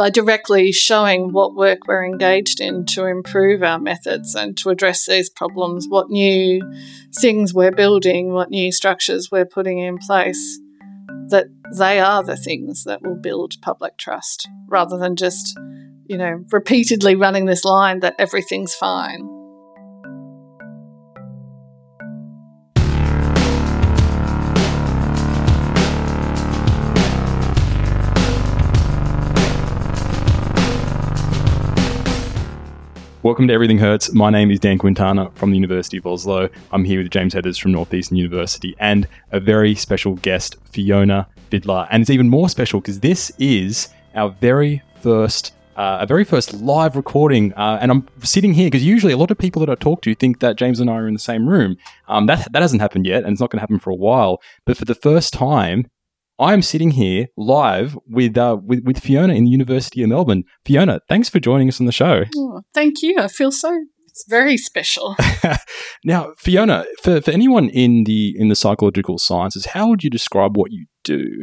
by directly showing what work we're engaged in to improve our methods and to address these problems, what new things we're building, what new structures we're putting in place, that they are the things that will build public trust rather than just, you know, repeatedly running this line that everything's fine. Welcome to Everything Hurts. My name is Dan Quintana from the University of Oslo. I'm here with James Heathers from Northeastern University and a very special guest, Fiona Fidler. And it's even more special because this is our very first uh, a very first live recording, uh, and I'm sitting here because usually a lot of people that I talk to think that James and I are in the same room. Um, that that hasn't happened yet, and it's not going to happen for a while. But for the first time, I'm sitting here live with, uh, with with Fiona in the University of Melbourne. Fiona, thanks for joining us on the show. Oh, thank you. I feel so it's very special. now, Fiona, for, for anyone in the in the psychological sciences, how would you describe what you do?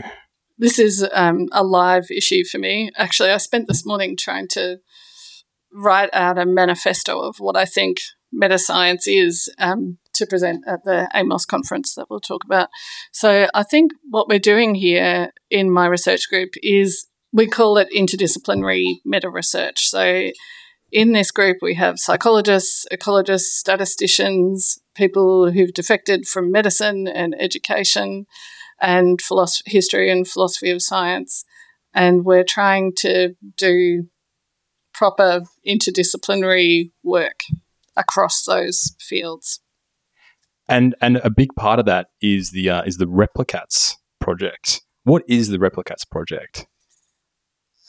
This is um, a live issue for me. Actually, I spent this morning trying to write out a manifesto of what I think meta science is. Um, to present at the AIMOS conference that we'll talk about. So I think what we're doing here in my research group is we call it interdisciplinary meta research. So in this group, we have psychologists, ecologists, statisticians, people who've defected from medicine and education, and philosophy, history and philosophy of science. And we're trying to do proper interdisciplinary work across those fields and and a big part of that is the uh, is the Replicats project. What is the Replicats project?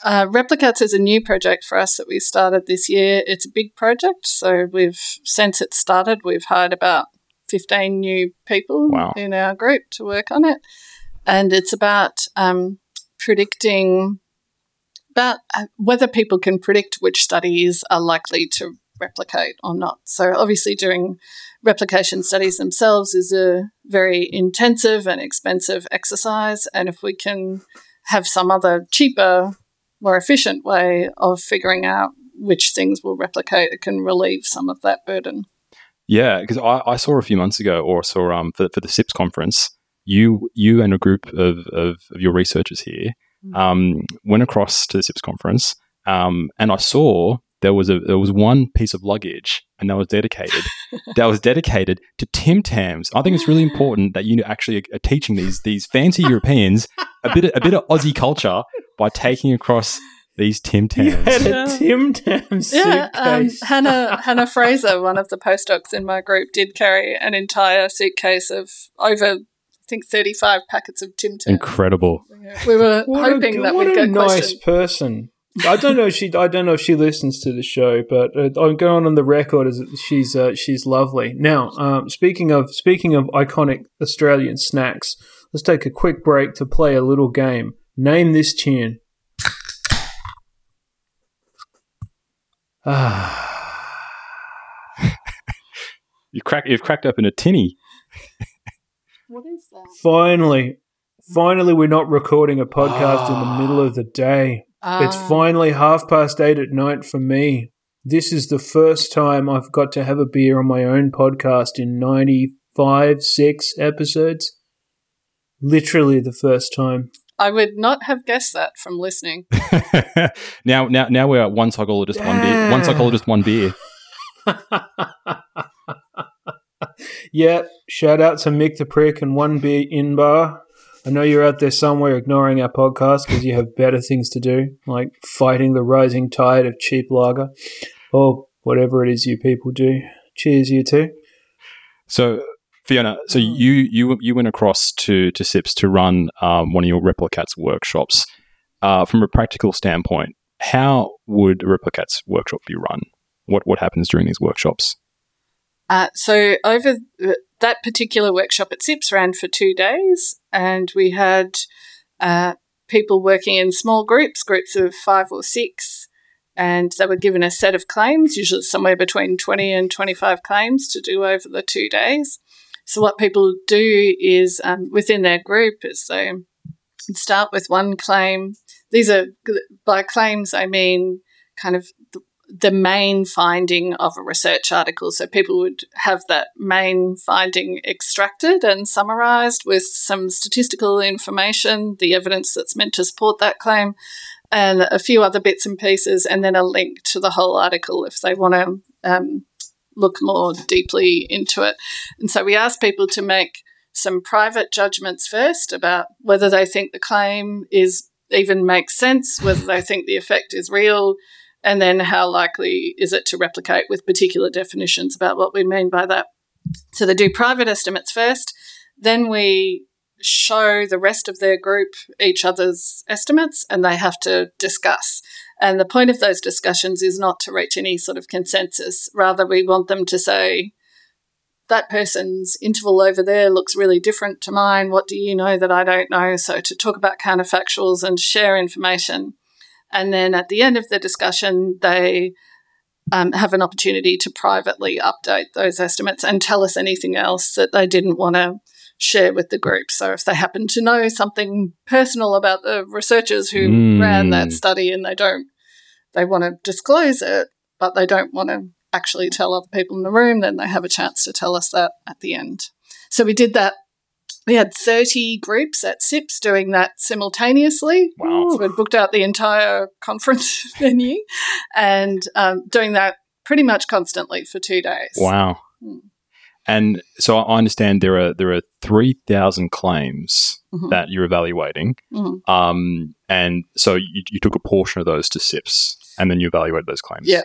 Uh, Replicats is a new project for us that we started this year. It's a big project, so we've since it started, we've hired about fifteen new people wow. in our group to work on it, and it's about um, predicting about uh, whether people can predict which studies are likely to replicate or not. So obviously, doing replication studies themselves is a very intensive and expensive exercise. And if we can have some other cheaper, more efficient way of figuring out which things will replicate, it can relieve some of that burden. Yeah, because I, I, saw a few months ago, or saw um, for, for the SIPS conference, you you and a group of, of, of your researchers here mm. um, went across to the SIPS conference, um, and I saw there was a there was one piece of luggage and that was dedicated that was dedicated to Tim Tams. I think it's really important that you actually are teaching these these fancy Europeans a bit of, a bit of Aussie culture by taking across these Tim Tams. You had a Tim Tams yeah, um, Hannah Hannah Fraser, one of the postdocs in my group, did carry an entire suitcase of over I think 35 packets of Tim Tams. Incredible. We were what hoping a, that we'd get a nice questions. person. I don't know if she. I don't know if she listens to the show, but uh, I'm going on the record as she's uh, she's lovely. Now, um, speaking of speaking of iconic Australian snacks, let's take a quick break to play a little game. Name this tune. Ah. you crack. You've cracked up in a tinny. what is that? Finally, finally, we're not recording a podcast in the middle of the day. It's ah. finally half past eight at night for me. This is the first time I've got to have a beer on my own podcast in 95, 6 episodes. Literally the first time. I would not have guessed that from listening. now, now, now we're at one psychologist, yeah. one beer. One psychologist, one beer. yeah, shout out to Mick the Prick and One Beer In Bar. I know you're out there somewhere ignoring our podcast because you have better things to do, like fighting the rising tide of cheap lager or whatever it is you people do. Cheers, you two. So, Fiona, so mm. you you you went across to to SIPS to run um, one of your Replicats workshops. Uh, from a practical standpoint, how would a Replicats workshop be run? What what happens during these workshops? Uh, so over that particular workshop at SIPS ran for two days, and we had uh, people working in small groups, groups of five or six, and they were given a set of claims, usually somewhere between 20 and 25 claims to do over the two days. So, what people do is um, within their group is they start with one claim. These are, by claims, I mean kind of the main finding of a research article. So people would have that main finding extracted and summarized with some statistical information, the evidence that's meant to support that claim, and a few other bits and pieces, and then a link to the whole article if they want to um, look more deeply into it. And so we ask people to make some private judgments first about whether they think the claim is even makes sense, whether they think the effect is real, and then how likely is it to replicate with particular definitions about what we mean by that. So they do private estimates first, then we show the rest of their group each other's estimates and they have to discuss. And the point of those discussions is not to reach any sort of consensus. Rather, we want them to say, that person's interval over there looks really different to mine. What do you know that I don't know? So, to talk about counterfactuals and share information. And then at the end of the discussion, they um, have an opportunity to privately update those estimates and tell us anything else that they didn't want to share with the group. So if they happen to know something personal about the researchers who mm. ran that study and they don't, they want to disclose it, but they don't want to actually tell other people in the room, then they have a chance to tell us that at the end. So we did that we had 30 groups at SIPS doing that simultaneously. Wow. So we'd booked out the entire conference venue and um, doing that pretty much constantly for two days. Wow. Mm. And so I understand there are there are three thousand claims mm-hmm. that you're evaluating, mm-hmm. um, and so you, you, took a portion of those to SIPS, and then you evaluated those claims. Yeah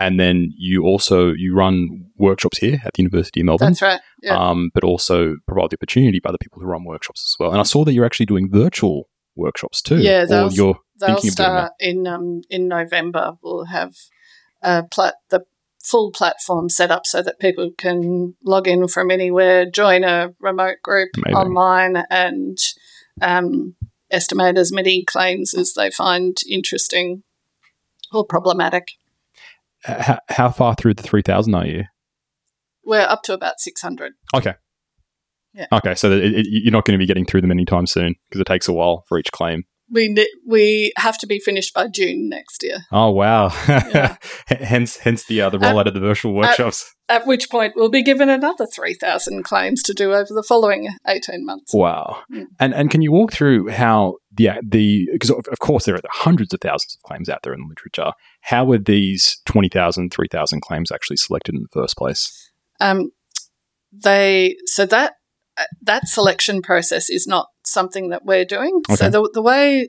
and then you also you run workshops here at the University of Melbourne. That's right. Yeah. Um, but also provide the opportunity by the people who run workshops as well. And I saw that you're actually doing virtual workshops too. Yeah, they'll, you're they'll start in um, in November. We'll have a plat- the full platform set up so that people can log in from anywhere, join a remote group Amazing. online, and um, estimate as many claims as they find interesting or problematic how, how far through the 3000 are you? We're up to about 600. Okay. Yeah. Okay, so it, it, you're not going to be getting through them anytime soon because it takes a while for each claim. We we have to be finished by June next year. Oh wow! Yeah. hence hence the uh, the rollout at, of the virtual workshops. At, at, which point we'll be given another three thousand claims to do over the following eighteen months. Wow! Mm. And and can you walk through how the the because of, of course there are hundreds of thousands of claims out there in the literature. How were these 20,000, 3,000 claims actually selected in the first place? Um, they so that that selection process is not something that we're doing. Okay. So the, the way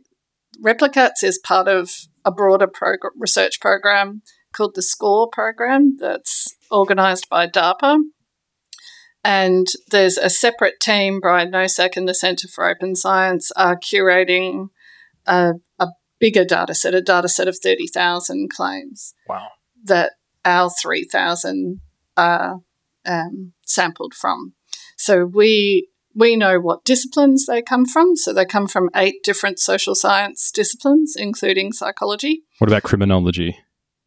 Replicats is part of a broader research program called the SCORE program that's organised by DARPA. And there's a separate team, Brian Nosek and the Centre for Open Science are curating a, a bigger data set, a data set of 30,000 claims. Wow. That our 3,000 are um, sampled from. So we we know what disciplines they come from. So they come from eight different social science disciplines, including psychology. What about criminology?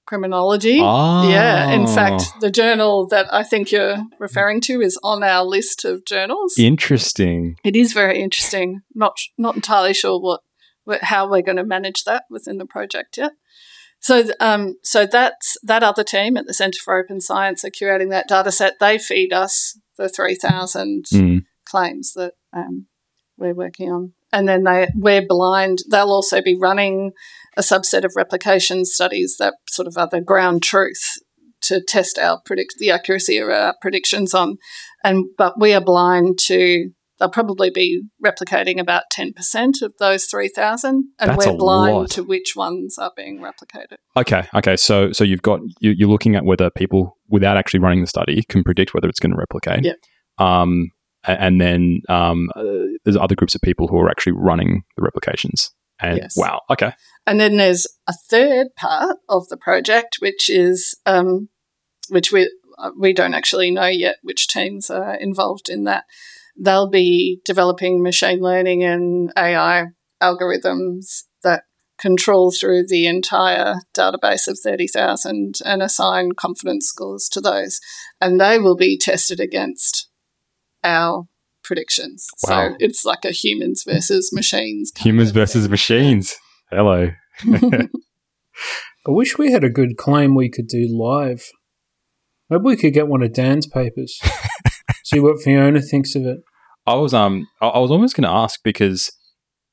Criminology. Oh. Yeah. In fact, the journal that I think you're referring to is on our list of journals. Interesting. It is very interesting. Not not entirely sure what how we're going to manage that within the project yet. So, um, so that's that other team at the Centre for Open Science are curating that data set. They feed us the 3,000 mm. Claims that um, we're working on. And then they we're blind. They'll also be running a subset of replication studies that sort of are the ground truth to test our predict the accuracy of our predictions on. And but we are blind to they'll probably be replicating about 10% of those 3000 and That's we're blind lot. to which ones are being replicated okay okay so so you've got you, are looking at whether people without actually running the study can predict whether it's going to replicate yeah. um, and then um, uh, there's other groups of people who are actually running the replications and yes. wow okay and then there's a third part of the project which is um, which we uh, we don't actually know yet which teams are involved in that they'll be developing machine learning and AI algorithms that control through the entire database of 30,000 and assign confidence scores to those. And they will be tested against our predictions. Wow. So it's like a humans versus machines. kind Humans of versus thing. machines. Hello. I wish we had a good claim we could do live. Maybe we could get one of Dan's papers. See what Fiona thinks of it. I was um I, I was almost going to ask because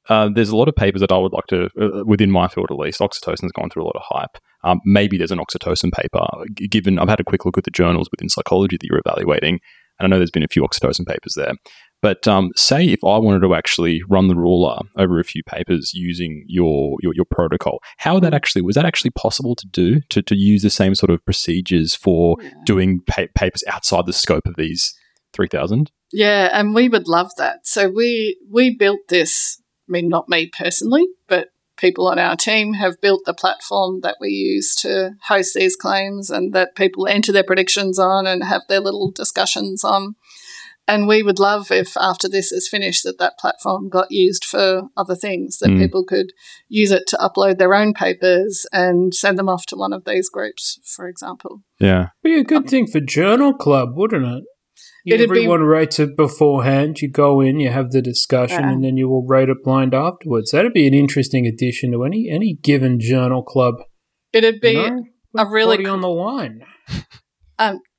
uh, there's a lot of papers that I would like to uh, within my field at least. Oxytocin's gone through a lot of hype. Um, maybe there's an oxytocin paper. Given I've had a quick look at the journals within psychology that you're evaluating, and I know there's been a few oxytocin papers there. But um, say if I wanted to actually run the ruler over a few papers using your your, your protocol, how would that actually was that actually possible to do to, to use the same sort of procedures for Yeah. doing pa- papers outside the scope of these three thousand? Yeah, and we would love that. So we we built this. I mean, not me personally, but people on our team have built the platform that we use to host these claims and that people enter their predictions on and have their little discussions on. And we would love if after this is finished that that platform got used for other things, that Mm. people could use it to upload their own papers and send them off to one of these groups, for example. Yeah. Be a good thing for Journal Club, wouldn't it? It'd be- Everyone rates it beforehand. You go in, you have the discussion, Yeah. and then you will rate it blind afterwards. That'd be an interesting addition to any any given Journal Club. It'd be you know? a really Body on the line.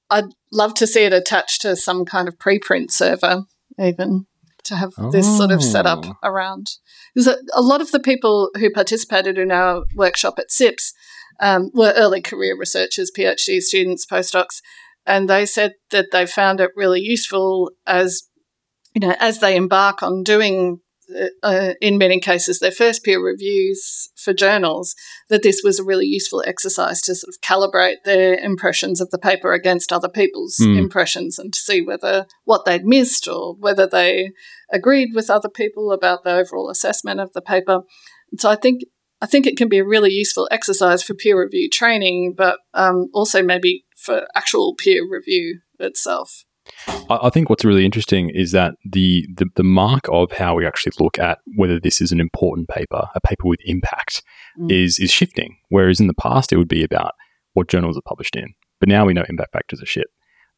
I'd love to see it attached to some kind of preprint server, even to have this sort of setup Oh. around. Because a, a lot of the people who participated in our workshop at SIPS um, were early career researchers, PhD students, postdocs, and they said that they found it really useful as you know as they embark on doing. Uh, uh, in many cases, their first peer reviews for journals, that this was a really useful exercise to sort of calibrate their impressions of the paper against other people's Hmm. impressions and to see whether what they'd missed or whether they agreed with other people about the overall assessment of the paper. And so I think I think it can be a really useful exercise for peer review training, but um, also maybe for actual peer review itself. I, think what's really interesting is that the, the the mark of how we actually look at whether this is an important paper, a paper with impact, Mm. is is shifting. Whereas in the past it would be about what journals are published in, but now we know impact factors are shit.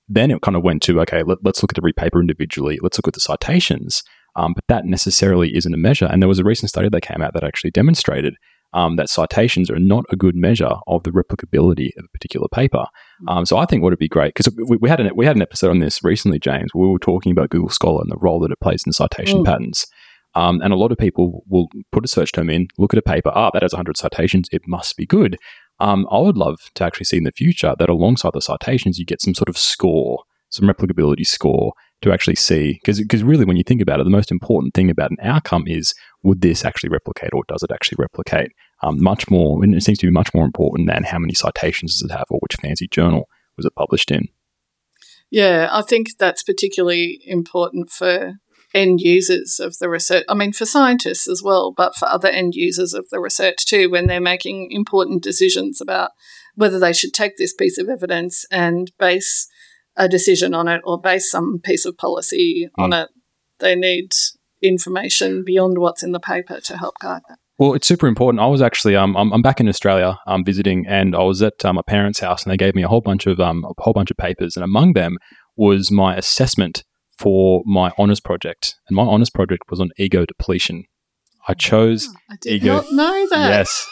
Then it kind of went to okay, let, us look at every paper individually. Let's look at the citations. Um, but that necessarily isn't a measure. And there was a recent study that came out that actually demonstrated um, that citations are not a good measure of the replicability of a particular paper. Um, so I think what would be great because we, we had an we had an episode on this recently, James. Where we were talking about Google Scholar and the role that it plays in citation Mm. patterns. Um, and a lot of people will put a search term in, look at a paper, ah, that has 100 citations, it must be good. Um, I would love to actually see in the future that alongside the citations, you get some sort of score, some replicability score to actually see. Because really, when you think about it, the most important thing about an outcome is would this actually replicate or does it actually replicate? Um, much more, and it seems to be much more important than how many citations does it have or which fancy journal was it published in. Yeah, I think that's particularly important for end users of the research. I mean, for scientists as well, but for other end users of the research too, when they're making important decisions about whether they should take this piece of evidence and base a decision on it or base some piece of policy on it. They need information beyond what's in the paper to help guide that. Well, it's super important. I was actually um, I'm, I'm back in Australia um, visiting, and I was at um, my parents' house, and they gave me a whole bunch of um, a whole bunch of papers, and among them was my assessment for my honors project, and my honors project was on ego depletion. I chose I did Ego. not know that. yes.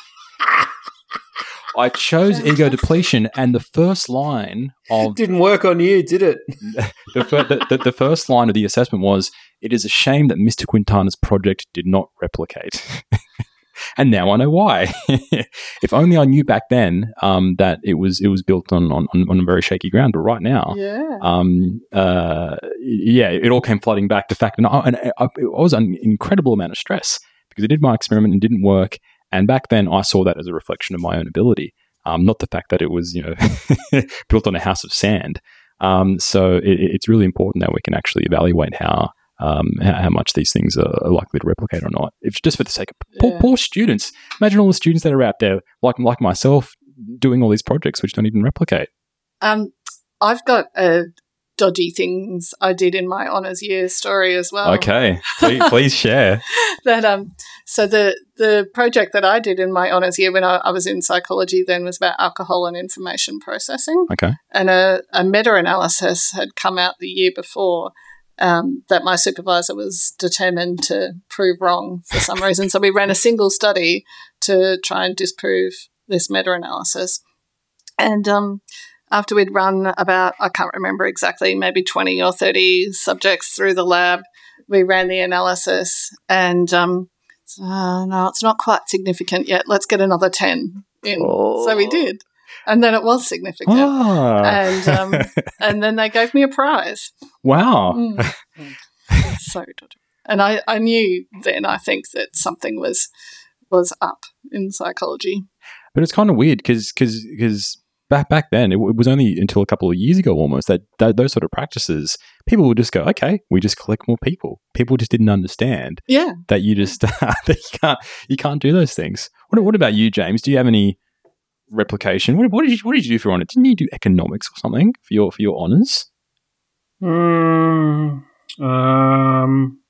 I chose ego depletion, and the first line of Didn't work on you, did it? the, fir- the, the, the first line of the assessment was, "It is a shame that Mr. Quintana's project did not replicate." and now I know why. if only I knew back then um, that it was it was built on, on on a very shaky ground. But right now, Yeah. um, uh, yeah, it all came flooding back to fact, and I, and I, I was an incredible amount of stress because I did my experiment and didn't work. And back then, I saw that as a reflection of my own ability, um, not the fact that it was you know built on a house of sand. Um, so it, it's really important that we can actually evaluate how. Um, how, how much these things are, likely to replicate or not. If just for the sake of poor, Yeah. poor students, imagine all the students that are out there, like like myself, doing all these projects which don't even replicate. Um, I've got uh, dodgy things I did in my honours year story as well. Okay, please, please share. that um, so the the project that I did in my honours year when I, I was in psychology then was about alcohol and information processing, Okay. and a, a meta analysis had come out the year before. Um, that my supervisor was determined to prove wrong for some reason. So we ran a single study to try and disprove this meta analysis. And um, after we'd run about, I can't remember exactly, maybe 20 or 30 subjects through the lab, we ran the analysis and um, uh, no, it's not quite significant yet. Let's get another 10 in. Oh. So we did. And then it was significant. Ah. And, um, and then they gave me a prize. Wow. Mm. so, and I, I knew then, I think, that something was was up in psychology. But it's kind of weird because because because back back then it, it, was only until a couple of years ago almost that, that, those sort of practices people would just go okay we just collect more people people just didn't understand yeah that you just that you can't you can't do those things what, what about you james do you have any replication what, what did you what did you do for honor didn't you do economics or something for your for your honors mm, um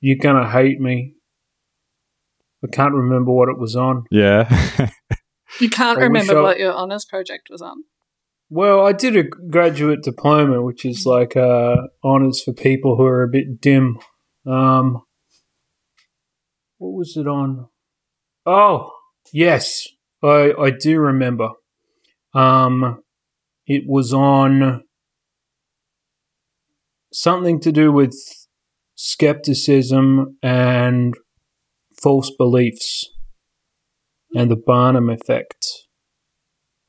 you're gonna hate me I can't remember what it was on. Yeah. you can't I remember what your honours project was on? Well, I did a graduate diploma, which is like uh, honours for people who are a bit dim. Um, what was it on? Oh, yes, I I do remember. Um, it was on something to do with skepticism and false beliefs and the Barnum effect.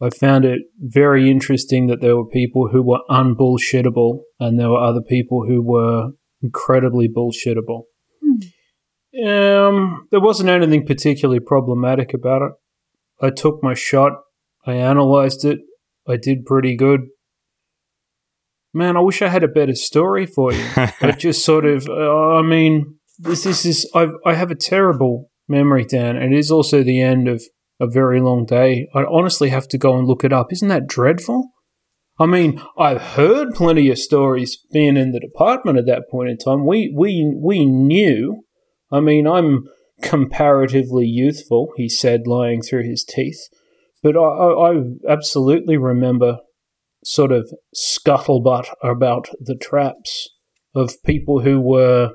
I found it very interesting that there were people who were unbullshittable and there were other people who were incredibly bullshittable. Um, there wasn't anything particularly problematic about it. I took my shot, I analyzed it, I did pretty good. Man, I wish I had a better story for you. I just sort of, uh, I mean, this, this is I've, I have a terrible memory, Dan, and it is also the end of a very long day. I honestly have to go and look it up. Isn't that dreadful? I mean, I've heard plenty of stories being in the department at that point in time. We we we knew. I mean, I'm comparatively youthful, he said, lying through his teeth. But I, I, I absolutely remember sort of scuttlebutt about the traps of people who were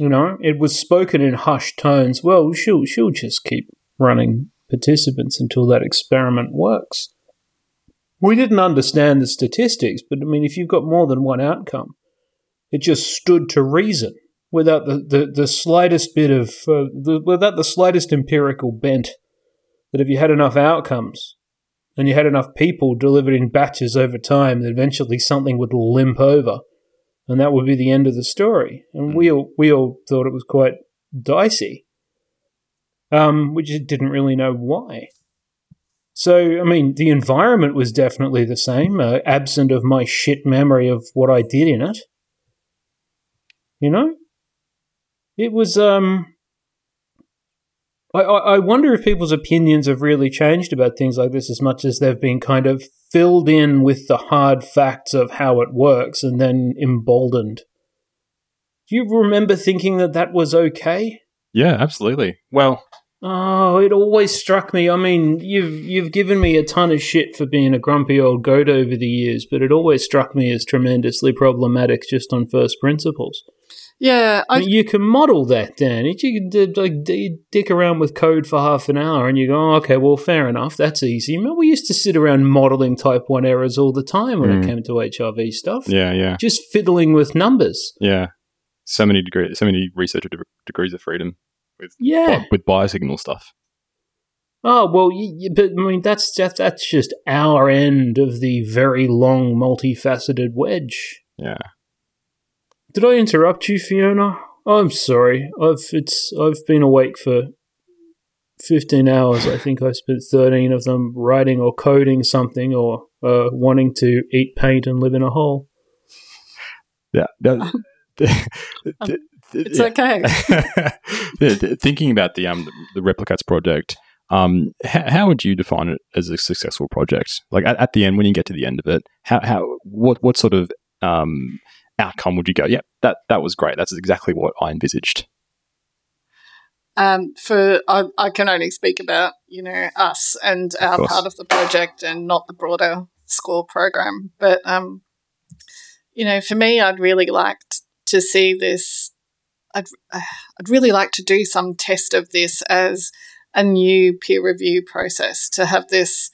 you know, it was spoken in hushed tones. Well, she'll she'll just keep running participants until that experiment works. We didn't understand the statistics, but I mean, if you've got more than one outcome, it just stood to reason without the, the, the slightest bit of, uh, the, without the slightest empirical bent that if you had enough outcomes and you had enough people delivered in batches over time, that eventually something would limp over and that would be the end of the story. And mm. we all we all thought it was quite dicey. Um, we just didn't really know why. So, I mean, the environment was definitely the same, uh, absent of my shit memory of what I did in it. You know, it was um, I, I wonder if people's opinions have really changed about things like this as much as they've been kind of filled in with the hard facts of how it works and then emboldened. Do you remember thinking that that was okay? Yeah, absolutely. Well, oh, it always struck me. I mean, you've you've given me a ton of shit for being a grumpy old goat over the years, but it always struck me as tremendously problematic just on first principles. Yeah, I, you can model that, Dan. You can like dick around with code for half an hour, and you go, oh, "Okay, well, fair enough. That's easy." Remember, we used to sit around modeling type one errors all the time when mm. it came to HRV stuff. Yeah, yeah. Just fiddling with numbers. Yeah, so many degrees, so many researcher de- degrees of freedom with yeah with biosignal stuff. Oh well, but I mean that's just, that's just our end of the very long, multifaceted wedge. Yeah. Did I interrupt you, Fiona? I'm sorry. I've it's I've been awake for fifteen hours. I think I spent thirteen of them writing or coding something or uh, wanting to eat paint and live in a hole. Yeah. it's okay. Thinking about the um the Replicats project, um, how, how, would you define it as a successful project? Like at, at the end, when you get to the end of it, how how what what sort of um outcome would you go, yeah, that, that was great. That's exactly what I envisaged? Um, for I, I, can only speak about you know us and our part of the project and not the broader score program. But, um, you know, for me, I'd really like to see this. I'd, I'd really like to do some test of this as a new peer review process to have this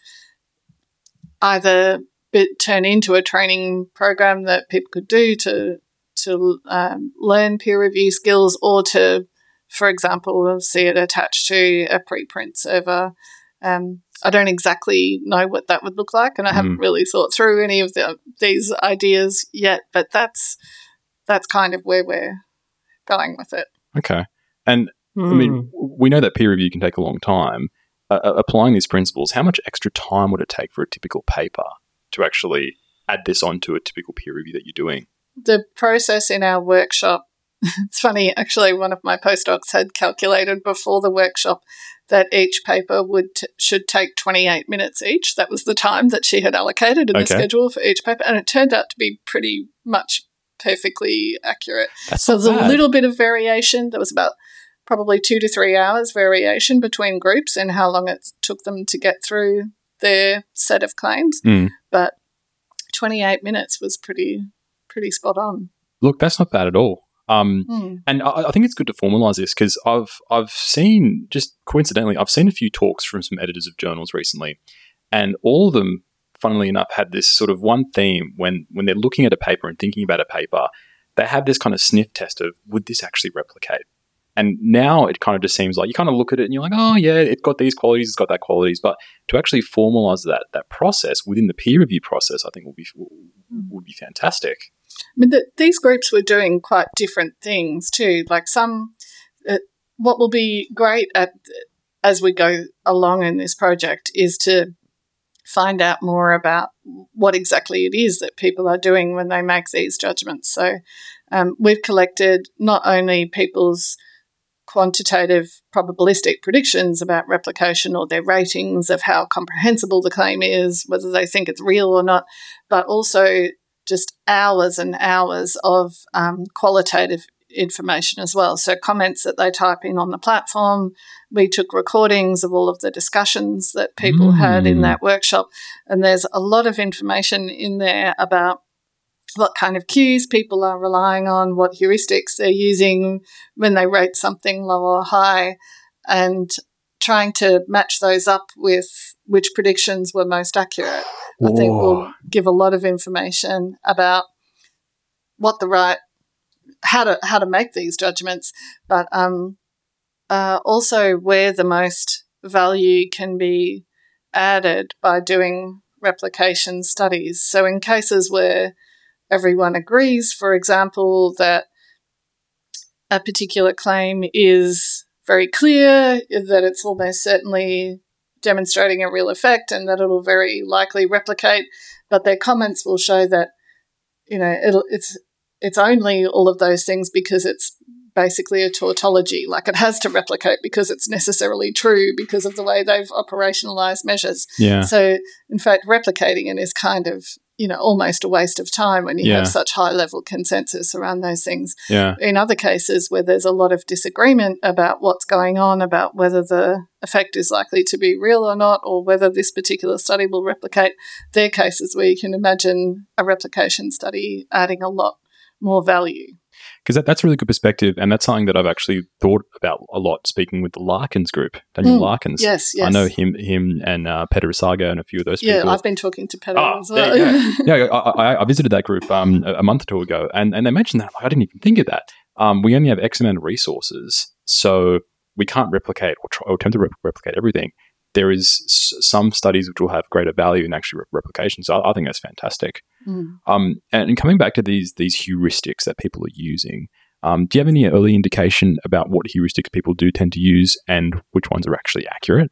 either bit turn into a training program that people could do to to um, learn peer review skills or to, for example, see it attached to a preprint server. Um, I don't exactly know what that would look like, and I haven't mm. really thought through any of the, these ideas yet. But that's that's kind of where we're going with it. Okay, and mm. I mean, hmm. we know that peer review can take a long time. Uh, applying these principles, how much extra time would it take for a typical paper to actually add this onto a typical peer review that you're doing? The process in our workshop. It's funny, actually. One of my postdocs had calculated before the workshop that each paper would t- should take 28 minutes each. That was the time that she had allocated in okay. the schedule for each paper, and it turned out to be pretty much perfectly accurate. That's so there's a little bit of variation. There was about probably two to three hours variation between groups and how long it took them to get through their set of claims. Mm. But 28 minutes was pretty pretty spot on. Look, that's not bad at all. Um, mm. And I, I, think it's good to formalize this because I've I've seen just coincidentally I've seen a few talks from some editors of journals recently, and all of them, funnily enough, had this sort of one theme when when they're looking at a paper and thinking about a paper, they have this kind of sniff test of would this actually replicate. And now it kind of just seems like you kind of look at it and you're like, oh yeah, it's got these qualities, it's got that qualities. But to actually formalize that that process within the peer review process, I think will be would be fantastic. I mean, the, these groups were doing quite different things too. Like some, uh, what will be great at as we go along in this project is to find out more about what exactly it is that people are doing when they make these judgments. So um, we've collected not only people's quantitative probabilistic predictions about replication or their ratings of how comprehensible the claim is, whether they think it's real or not, but also just hours and hours of um, qualitative information as well. So, comments that they type in on the platform. We took recordings of all of the discussions that people mm. had in mm. that workshop. And there's a lot of information in there about what kind of cues people are relying on, what heuristics they're using when they rate something low or high, and trying to match those up with which predictions were most accurate. Whoa. I think will give a lot of information about what the right how to how to make these judgments, but um, uh, also where the most value can be added by doing replication studies. So in cases where everyone agrees, for example, that a particular claim is very clear, that it's almost certainly demonstrating a real effect and that it'll very likely replicate, but their comments will show that, you know, it's it's only all of those things because it's basically a tautology. Like it has to replicate because it's necessarily true because of the way they've operationalized measures. Yeah. So in fact, replicating it is kind of you know almost a waste of time when you yeah. have such high level consensus around those things. Yeah. In other cases where there's a lot of disagreement about what's going on, about whether the effect is likely to be real or not, or whether this particular study will replicate, there are cases where you can imagine a replication study adding a lot more value because that, that's a really good perspective, and that's something that I've actually thought about a lot. Speaking with the Lakens group, Daniel mm, Lakens, yes, yes, I know him, him, and uh, Peter Isager and a few of those yeah, people. Yeah, I've been talking to Peter oh, as well. yeah, I, I, visited that group um, a, month or two ago, and, and they mentioned that. Like, I didn't even think of that. Um, we only have X amount of resources, so we can't replicate or, try, or attempt to replicate everything there is some studies which will have greater value in actually re- replication. So I, I, think that's fantastic. Mm. Um, and, coming back to these these heuristics that people are using, um, do you have any early indication about what heuristics people do tend to use and which ones are actually accurate?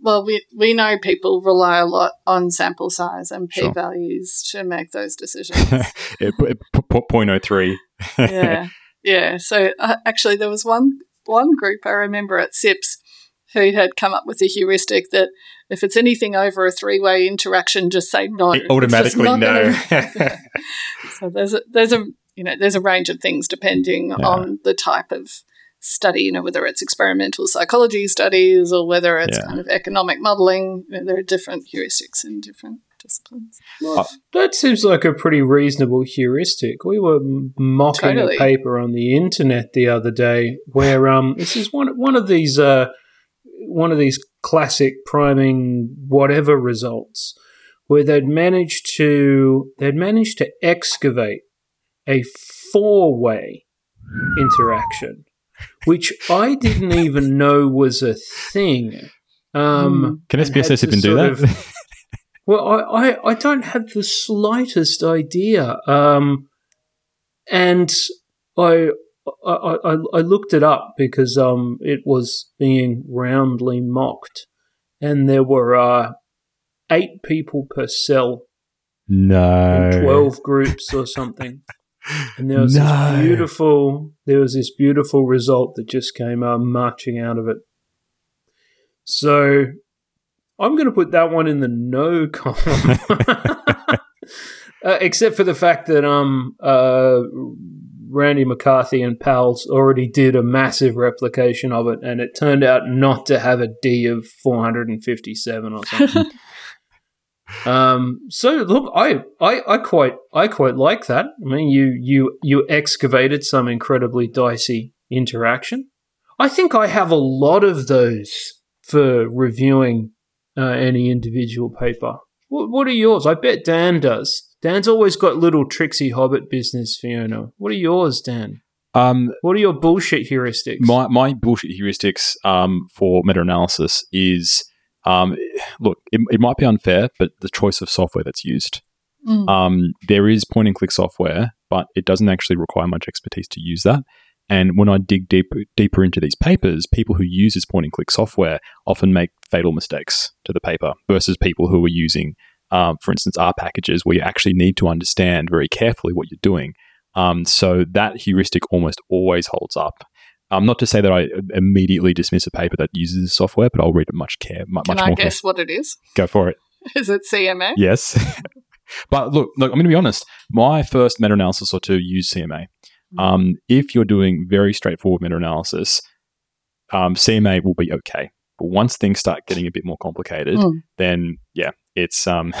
Well, we, we know people rely a lot on sample size and p values to make those decisions. yeah, p- p- 0.03. yeah, yeah. So uh, actually, there was one one group I remember at SIPS who had come up with a heuristic that if it's anything over a three way interaction, just say no. It automatically no. Gonna... so there's a there's a you know there's a range of things depending yeah. on the type of study. You know whether it's experimental psychology studies or whether it's yeah. kind of economic modelling. You know, there are different heuristics in different disciplines. Well, that seems like a pretty reasonable heuristic. We were mocking Totally. a paper on the internet the other day where um this is one one of these uh one of these classic priming whatever results where they'd managed to they'd managed to excavate a four way interaction which I didn't even know was a thing. Um, Can and SPSS even do that? of- well, I, I, I don't have the slightest idea. Um, and I, I, I, I looked it up because um, it was being roundly mocked. And there were uh, eight people per cell no. in 12 groups or something. And there was No. this beautiful, there was this beautiful result that just came uh, marching out of it. So I'm going to put that one in the no column, uh, except for the fact that um uh Randy McCarthy and pals already did a massive replication of it, and it turned out not to have a D of 457 or something. Um, so look, I, I, I quite, I quite like that. I mean, you, you, you excavated some incredibly dicey interaction. I think I have a lot of those for reviewing uh, any individual paper. What, what are yours? I bet Dan does. Dan's always got little tricksy hobbit business, Fiona. What are yours, Dan? Um, What are your bullshit heuristics? my my bullshit heuristics um, for meta analysis is um, look, it, it might be unfair, but the choice of software that's used. Mm. Um, there is point and click software, but it doesn't actually require much expertise to use that. And when I dig deeper deeper into these papers, people who use this point and click software often make fatal mistakes to the paper versus people who are using, um, for instance, R packages where you actually need to understand very carefully what you're doing. Um, so that heuristic almost always holds up. Um, not to say that I immediately dismiss a paper that uses this software, but I'll read it much care, mu- Can much I more. guess what it is? Go for it. Is it CMA? Yes. but look, look, I'm going to be honest. My first meta analysis or two used CMA. Um, if you're doing very straightforward meta analysis, um, CMA will be okay. But once things start getting a bit more complicated, Mm. then yeah, it's um,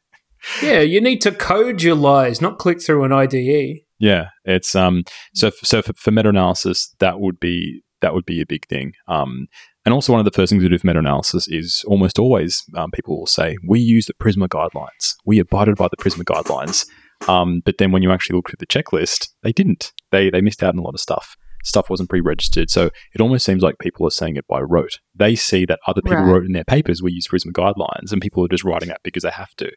yeah, you need to code your lies, not click through an. IDE. yeah, it's um, so f- so for, for meta analysis, that would be that would be a big thing. Um, and also one of the first things to do for meta analysis is almost always um, people will say we use the Prisma guidelines, we abided by the Prisma guidelines. Um, but then when you actually look at the checklist, they didn't. They they missed out on a lot of stuff. Stuff wasn't pre-registered, so it almost seems like people are saying it by rote. They see that other people Right. wrote in their papers we use Prisma guidelines, and people are just writing that because they have to.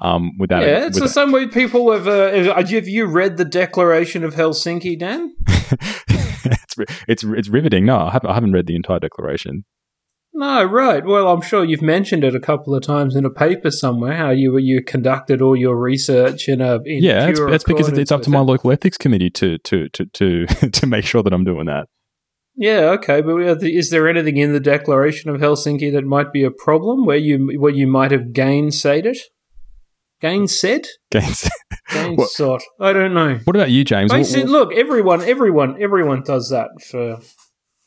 Um, without yeah, it's the same way people have. Uh, have have you read the Declaration of Helsinki, Dan? it's, it's it's riveting. No, I haven't, I haven't read the entire declaration. No, right. Well, I'm sure you've mentioned it a couple of times in a paper somewhere. How you you conducted all your research in a in yeah, it's, pure it's because it's, up to my local ethics committee to to to to to make sure that I'm doing that. Yeah, okay, but is there anything in the Declaration of Helsinki that might be a problem where you where you might have gainsaid it? Gainsaid? Gainsaid. Gainsought? I don't know. what about you, James? Look, everyone, everyone, everyone does that. For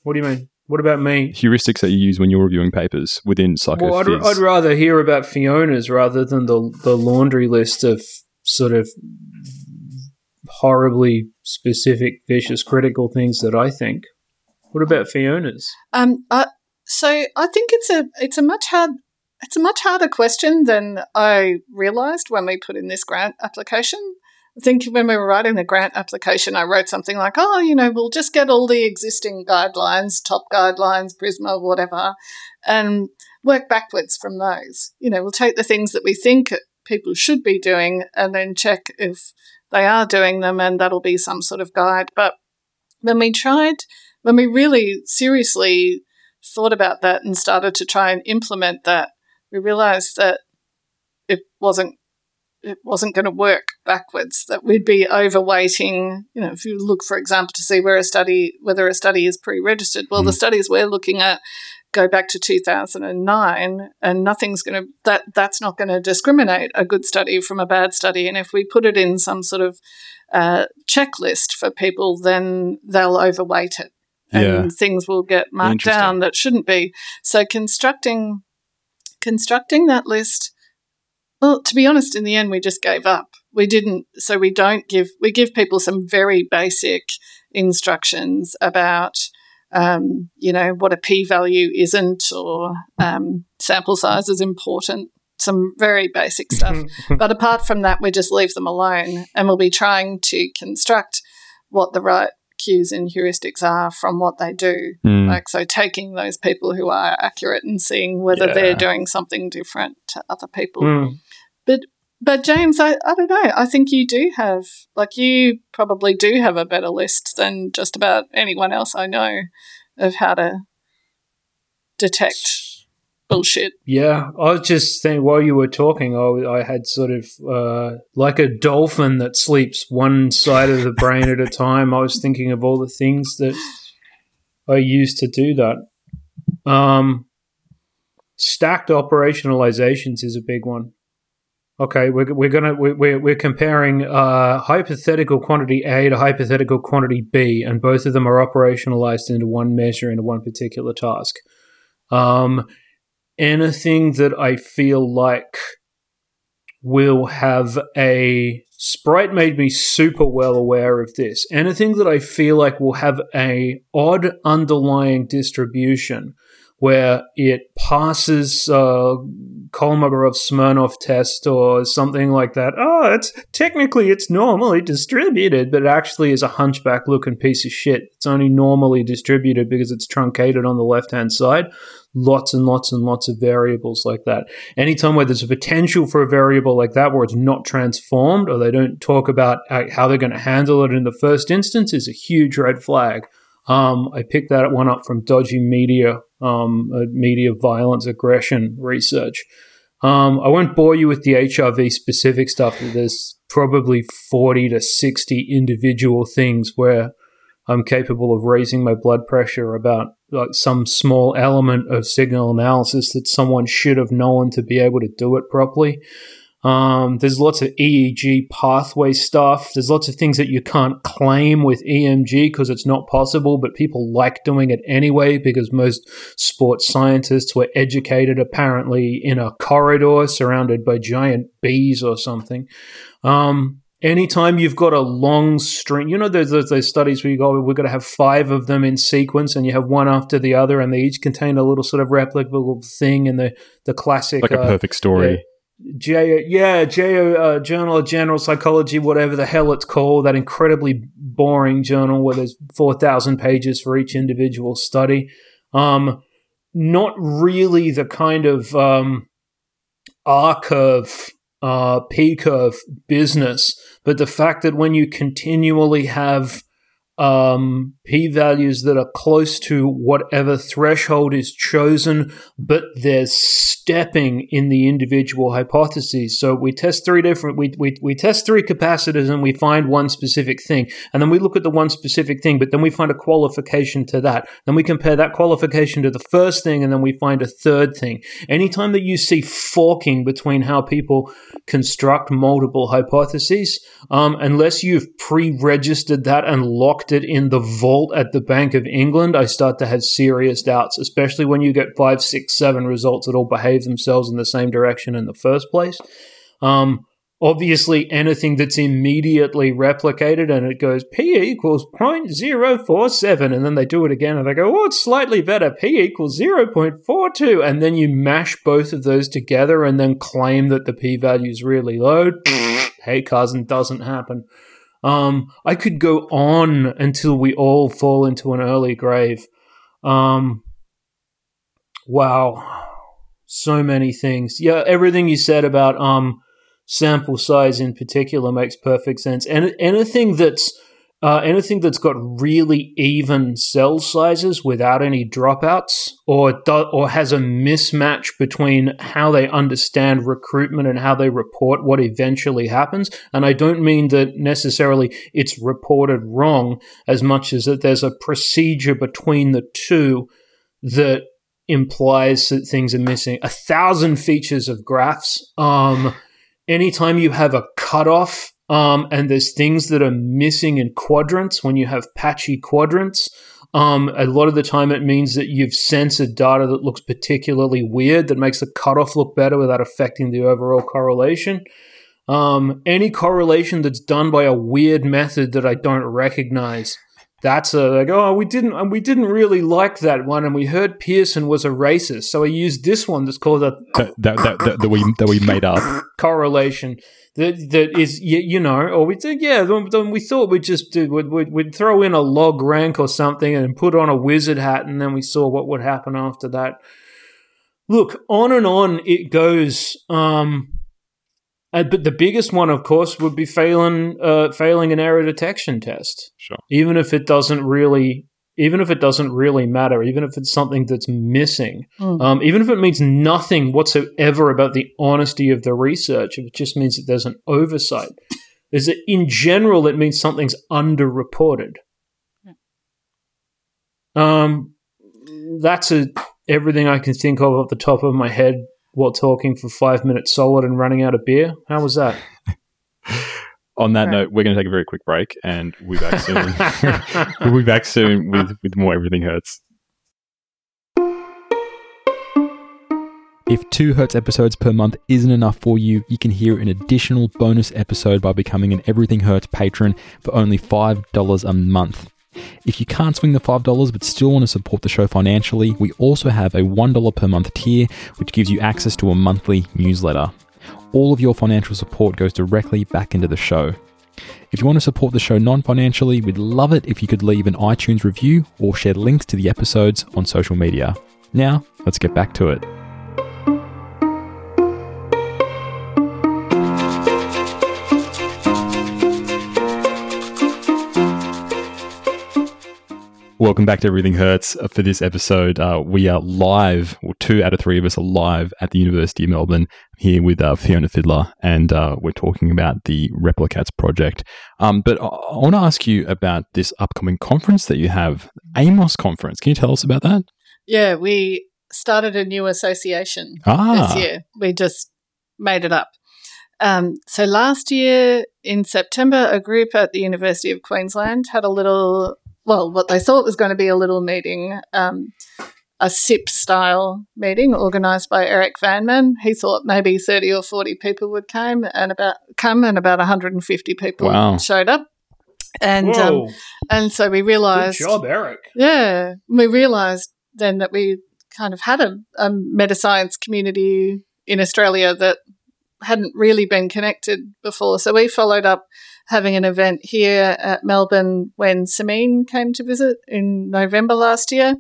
what do you mean? What about me? heuristics that you use when you're reviewing papers within psycho Well, I'd, I'd rather hear about Fiona's rather than the the laundry list of sort of horribly specific, vicious, critical things that I think. What about Fiona's? Um, uh, so I think it's a it's a much hard it's a much harder question than I realised when we put in this grant application. Think when we were writing the grant application, I wrote something like, "Oh, you know, we'll just get all the existing guidelines, top guidelines, Prisma, whatever, and work backwards from those. You know, we'll take the things that we think people should be doing, and then check if they are doing them, and that'll be some sort of guide." But when we tried, when we really seriously thought about that and started to try and implement that, we realized that it wasn't it wasn't going to work backwards. That we'd be overweighting. You know, if you look, for example, to see where a study whether a study is pre-registered. Well, the Mm. studies we're looking at go back to 2009 and nothing's going to that that's not going to discriminate a good study from a bad study and if we put it in some sort of uh, checklist for people then they'll overweight it and Yeah. things will get marked down that shouldn't be. So constructing constructing that list Well, to be honest, in the end, we just gave up. We didn't, so we don't give, we give people some very basic instructions about, um, you know, what a p value isn't or um, sample size is important, some very basic stuff. but apart from that, we just leave them alone and we'll be trying to construct what the right cues and heuristics are from what they do. Mm. Like, so taking those people who are accurate and seeing whether Yeah. they're doing something different to other people. Mm. But but James, I, I don't know. I think you do have like you probably do have a better list than just about anyone else I know of how to detect bullshit. Yeah, I was just saying while you were talking, I, I had sort of uh, like a dolphin that sleeps one side of the brain at a time. I was thinking of all the things that I used to do that. Um, stacked operationalizations is a big one. Okay, we're, we're gonna we're, we're comparing uh, hypothetical quantity A to hypothetical quantity B, and both of them are operationalized into one measure into one particular task. Um, anything that I feel like will have a Sprite made me super well aware of this. Anything that I feel like will have a odd underlying distribution where it passes uh, Kolmogorov Smirnov test or something like that. Oh, it's technically it's normally distributed, but it actually is a hunchback looking piece of shit. It's only normally distributed because it's truncated on the left hand side. Lots and lots and lots of variables like that. Anytime where there's a potential for a variable like that where it's not transformed or they don't talk about uh, how they're going to handle it in the first instance is a huge red flag. Um, I picked that one up from Dodgy Media, um, media violence aggression research. Um, I won't bore you with the HRV specific stuff. There's probably 40 to 60 individual things where I'm capable of raising my blood pressure about like some small element of signal analysis that someone should have known to be able to do it properly. Um, there's lots of EEG pathway stuff. There's lots of things that you can't claim with EMG because it's not possible, but people like doing it anyway because most sports scientists were educated apparently in a corridor surrounded by giant bees or something. Um, anytime you've got a long string, you know, there's those, those studies where you go, we're going to have five of them in sequence and you have one after the other and they each contain a little sort of replicable thing in the, the classic. Like a uh, perfect story. J yeah, J uh, Journal of General Psychology, whatever the hell it's called, that incredibly boring journal where there's four thousand pages for each individual study. Um, not really the kind of um, R curve, uh, P curve business, but the fact that when you continually have um, p values that are close to whatever threshold is chosen, but they're stepping in the individual hypotheses. So we test three different, we, we, we test three capacitors and we find one specific thing. And then we look at the one specific thing, but then we find a qualification to that. Then we compare that qualification to the first thing and then we find a third thing. Anytime that you see forking between how people construct multiple hypotheses, um, unless you've pre-registered that and locked it in the vault at the Bank of England, I start to have serious doubts, especially when you get five, six, seven results that all behave themselves in the same direction in the first place. Um, obviously, anything that's immediately replicated and it goes P equals 0.047, and then they do it again and they go, oh, it's slightly better, P equals 0.42, and then you mash both of those together and then claim that the P value is really low. hey, cousin, doesn't happen. Um, I could go on until we all fall into an early grave. Um, wow, so many things. Yeah, everything you said about um sample size in particular makes perfect sense. And anything that's uh, anything that's got really even cell sizes without any dropouts, or do, or has a mismatch between how they understand recruitment and how they report what eventually happens. And I don't mean that necessarily it's reported wrong, as much as that there's a procedure between the two that implies that things are missing. A thousand features of graphs. Um, anytime you have a cutoff um, and there's things that are missing in quadrants when you have patchy quadrants. Um, a lot of the time, it means that you've censored data that looks particularly weird, that makes the cutoff look better without affecting the overall correlation. Um, any correlation that's done by a weird method that I don't recognize, that's a like, oh, we didn't, and we didn't really like that one, and we heard Pearson was a racist, so I used this one that's called a that, that, that, that, that we that we made up. correlation that that is you, you know or we think yeah then, then we thought we'd just do we'd, we'd, we'd throw in a log rank or something and put on a wizard hat and then we saw what would happen after that look on and on it goes um uh, but the biggest one of course would be failing uh, failing an error detection test Sure. even if it doesn't really even if it doesn't really matter even if it's something that's missing Mm. um, even if it means nothing whatsoever about the honesty of the research, if it just means that there's an oversight, is that in general it means something's underreported. Yeah. Um, that's a, everything I can think of off the top of my head while talking for five minutes solid and running out of beer. How was that? On that Right. note, we're going to take a very quick break, and we'll be back soon. we'll be back soon with with more Everything Hurts. If two Hurts episodes per month isn't enough for you, you can hear an additional bonus episode by becoming an Everything Hurts patron for only $5 a month. If you can't swing the $5 but still want to support the show financially, we also have a $1 per month tier, which gives you access to a monthly newsletter. All of your financial support goes directly back into the show. If you want to support the show non financially, we'd love it if you could leave an iTunes review or share links to the episodes on social media. Now, let's get back to it. Welcome back to Everything Hurts. Uh, For this episode, uh, we are live, well, two out of three of us are live at the University of Melbourne here with uh, Fiona Fidler, and uh, we're talking about the Replicats project. Um, but I, I want to ask you about this upcoming conference that you have, AIMOS Conference. Can you tell us about that? Yeah, we started a new association Ah, this year. We just made it up. Um, so last year in September, a group at the University of Queensland had a little, well, what they thought was going to be a little meeting, um, a SIPS style meeting organised by Eric Vanman. He thought maybe 30 or 40 people would come and about come and about 150 people Wow. showed up. And um, and so we good realised job, Eric. yeah, we realised then that we kind of had a, a meta science community in Australia that hadn't really been connected before. So we followed up having an event here at Melbourne when Samine came to visit in November last year.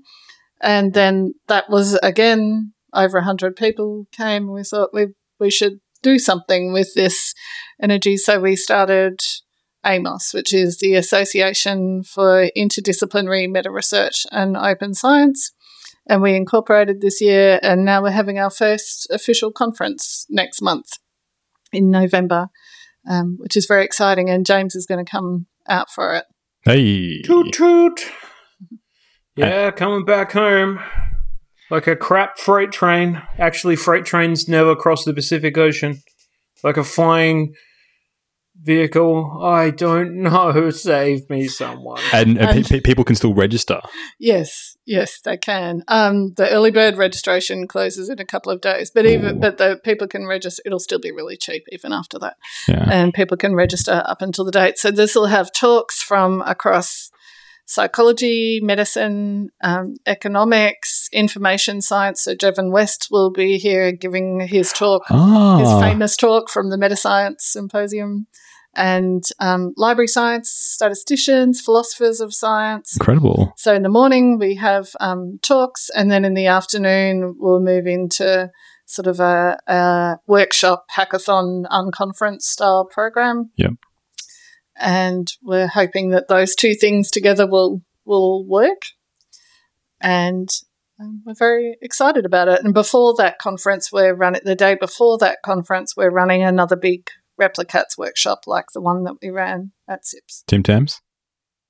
And then that was again over 100 people came. We thought we, we should do something with this energy. So we started AIMOS, which is the Association for Interdisciplinary Meta Research and Open Science. And we incorporated this year, and now we're having our first official conference next month in November, um, which is very exciting. And James is going to come out for it. hey. Toot toot. Yeah, coming back home. Like a crap freight train. Actually, freight trains never cross the Pacific Ocean. Like a flying vehicle. I don't know. Save me, someone. And, and, And- pe- pe- people can still register. Yes, yes, they can. Um, the early bird registration closes in a couple of days, but even Ooh. but the people can register. It'll still be really cheap even after that. Yeah. and people can register up until the date. So this will have talks from across psychology, medicine, um, economics, information science. So Jevin West will be here giving his talk, his Ah, famous talk from the Metascience Symposium, and um, library science, statisticians, philosophers of science. incredible. So in the morning we have um, talks, and then in the afternoon we'll move into sort of a, a workshop, hackathon, unconference style program. Yep. And we're hoping that those two things together will will work, and um, we're very excited about it. And before that conference, we're running the day before that conference, we're running another big replicats workshop like the one that we ran at SIPS. Tim Tams?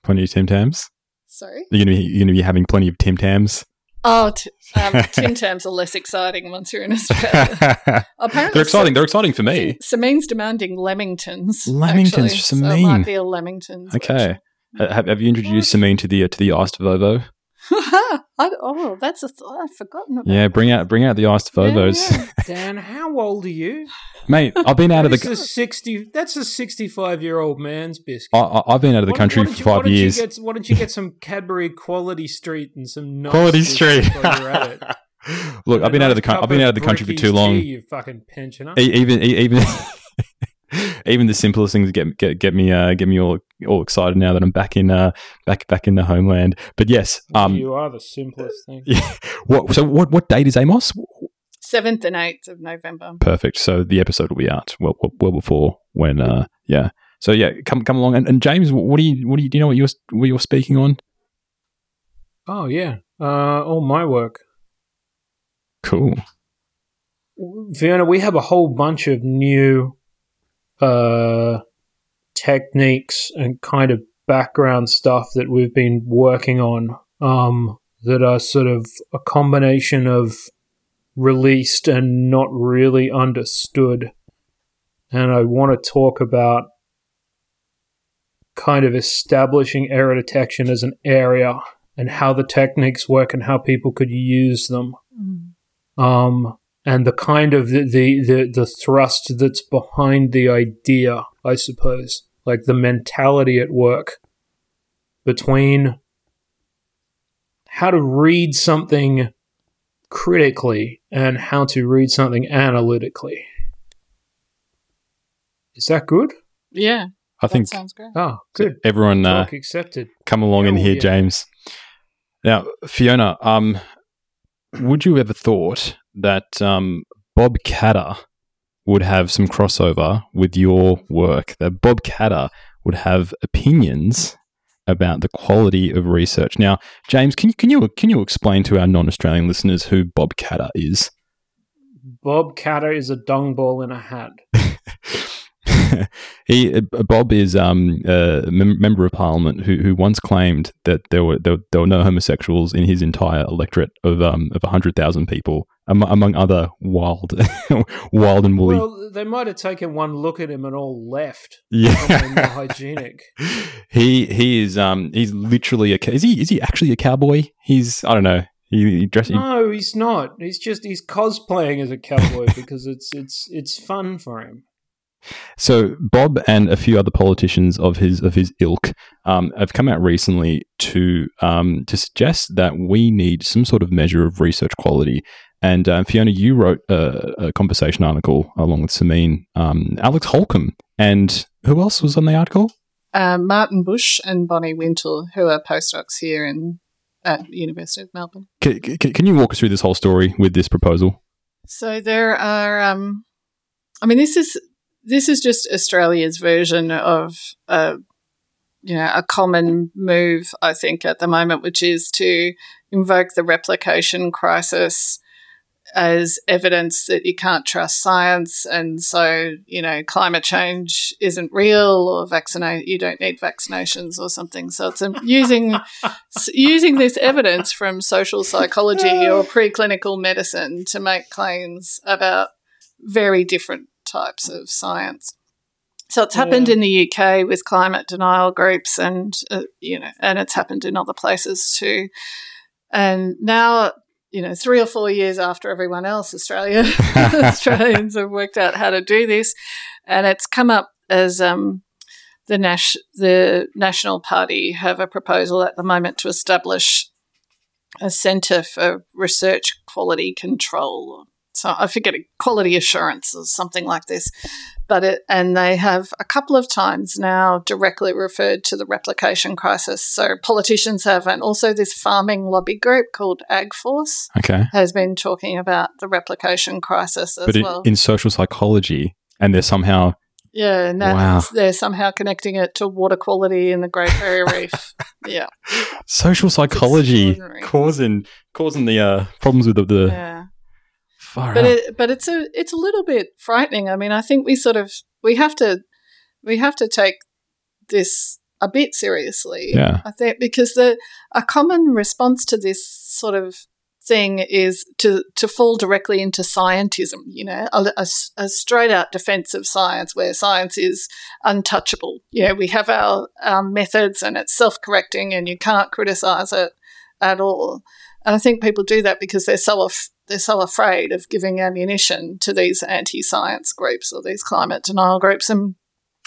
Plenty of Tim Tams? Sorry. You're going to be, you're gonna be having plenty of Tim Tams? Oh, t- um, Tim Tams are less exciting once you're in Australia. Apparently, They're exciting. They're exciting for me. Samine's demanding Lamingtons. Lamingtons actually, for So it might be a Lamingtons. Okay. Have, have you introduced Samine to the uh, to the iced Vovo? oh, that's a th- I've forgotten about. Yeah, bring out bring out the iced photos. Yeah, Dan, how old are you? mate. I've been out of That's the a sixty. That's a sixty-five-year-old man's biscuit. I, I- I've been out of the Why- country why for don't you- why five don't you years. get- why don't you get some Cadbury Quality Street and some nice Quality Street. while you're at it? Look, And I've a been out of the coun- cup I've been out of the country for too long. tea, you fucking pensioner. E- even e- even even the simplest things get get get me uh, get me all all excited now that I'm back in uh, back back in the homeland. But yes, um, you are the simplest thing. yeah, what so what what date is AIMOS? seventh and eighth of November. Perfect. So the episode will be out well well, well before when uh yeah. So yeah, come come along and, and James, what do you what do you do you know what you're what you're speaking on? Oh yeah, uh, all my work. Cool. Fiona, we have a whole bunch of new uh, techniques and kind of background stuff that we've been working on um, that are sort of a combination of released and not really understood. And I want to talk about kind of establishing error detection as an area and how the techniques work and how people could use them um, and the kind of the, the, the, the thrust that's behind the idea, I suppose, like the mentality at work between how to read something critically and how to read something analytically. Is that good? Yeah, I that think sounds great. Oh, good. everyone uh, Talk accepted. come along in here, yeah. James. Now, Fiona, um, would you ever thought that um, Bob Katter would have some crossover with your work? That Bob Katter would have opinions about the quality of research. Now, James, can you can you can you explain to our non-Australian listeners who Bob Katter is? Bob Katter is a dung ball in a hat. he uh, Bob is um, a mem- member of parliament who who once claimed that there were there, there were no homosexuals in his entire electorate of um of hundred thousand people, am- among other wild wild and woolly. Well, they might have taken one look at him and all left. yeah, more hygienic. he he is um he's literally a is he is he actually a cowboy? He's I don't know. He, he dress, No, he's not. He's just he's cosplaying as a cowboy because it's it's it's fun for him. So Bob and a few other politicians of his of his ilk um, have come out recently to um, to suggest that we need some sort of measure of research quality. And uh, Fiona, you wrote a, a conversation article along with Samine, um, Alex Holcombe, and who else was on the article? Uh, Martin Bush and Bonnie Wintle, who are postdocs here in at the University of Melbourne. C- c- can you walk us through this whole story with this proposal? So there are, um, I mean, this is this is just Australia's version of a, you know, a common move, I think, at the moment, which is to invoke the replication crisis as evidence that you can't trust science, and so you know, climate change isn't real, or vaccinate you don't need vaccinations or something. So it's using using this evidence from social psychology or preclinical medicine to make claims about very different types of science. So it's happened Yeah. in the UK with climate denial groups, and uh, you know, and it's happened in other places too. And now, you know, three or four years after everyone else, Australia Australians have worked out how to do this, and it's come up as um, the Nash the National Party have a proposal at the moment to establish a centre for research quality control. So I forget it, quality assurance or something like this. But it, and they have a couple of times now directly referred to the replication crisis. So politicians have, and also this farming lobby group called AgForce Okay, has been talking about the replication crisis as but in, well. in social psychology, and they're somehow yeah, and Wow. they're somehow connecting it to water quality in the Great Barrier Reef. Yeah, social psychology causing causing the uh, problems with the, the yeah. Far but out. it, but it's a it's a little bit frightening. I mean, I think we sort of we have to we have to take this a bit seriously. Yeah. I think because the a common response to this sort of thing is to to fall directly into scientism, you know, a, a, a straight out defense of science where science is untouchable. You know, we have our, our methods and it's self correcting and you can't criticize it at all. And I think people do that because they're so af- they're so afraid of giving ammunition to these anti science groups or these climate denial groups. And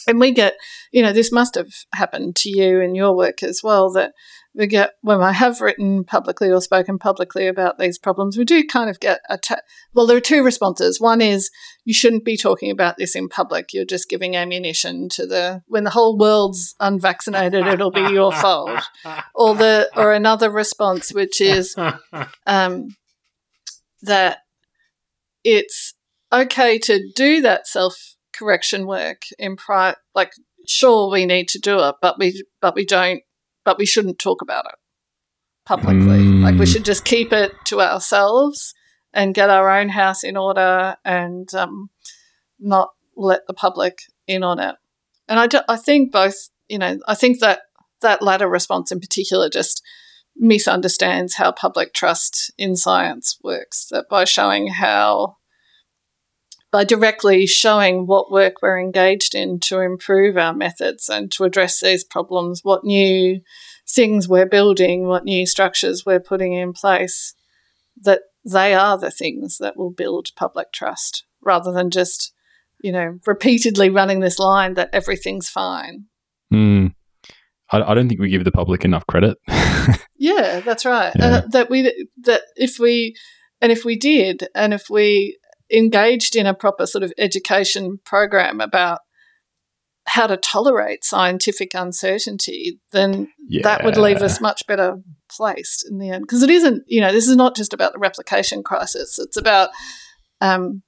and we get, you know, this must have happened to you in your work as well that we get when I have written publicly or spoken publicly about these problems, we do kind of get a ta- well. There are two responses. One is you shouldn't be talking about this in public. You're just giving ammunition to the when the whole world's unvaccinated, it'll be your fault. Or the or another response, which is um, that it's okay to do that self correction work in pri like sure we need to do it, but we but we don't but we shouldn't talk about it publicly. Mm. Like we should just keep it to ourselves and get our own house in order and um, not let the public in on it. And I, do, I think both, you know, I think that that latter response in particular just misunderstands how public trust in science works. That by showing how, by directly showing what work we're engaged in to improve our methods and to address these problems, what new things we're building, what new structures we're putting in place, that they are the things that will build public trust rather than just, you know, repeatedly running this line that everything's fine. Mm. I, I don't think we give the public enough credit. yeah, that's right. Yeah. And that we that if we and if we did, and if we engaged in a proper sort of education program about how to tolerate scientific uncertainty, then yeah. that would leave us much better placed in the end. Because it isn't, you know, this is not just about the replication crisis, it's about um,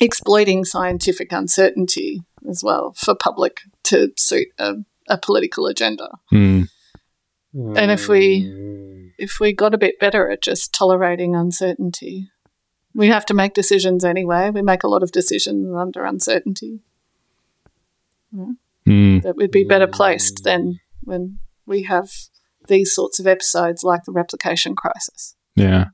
exploiting scientific uncertainty as well for public to suit a a political agenda. Mm. And if we if we got a bit better at just tolerating uncertainty, we have to make decisions anyway. We make a lot of decisions under uncertainty. Mm. That we'd be better placed than when we have these sorts of episodes like the replication crisis. Yeah.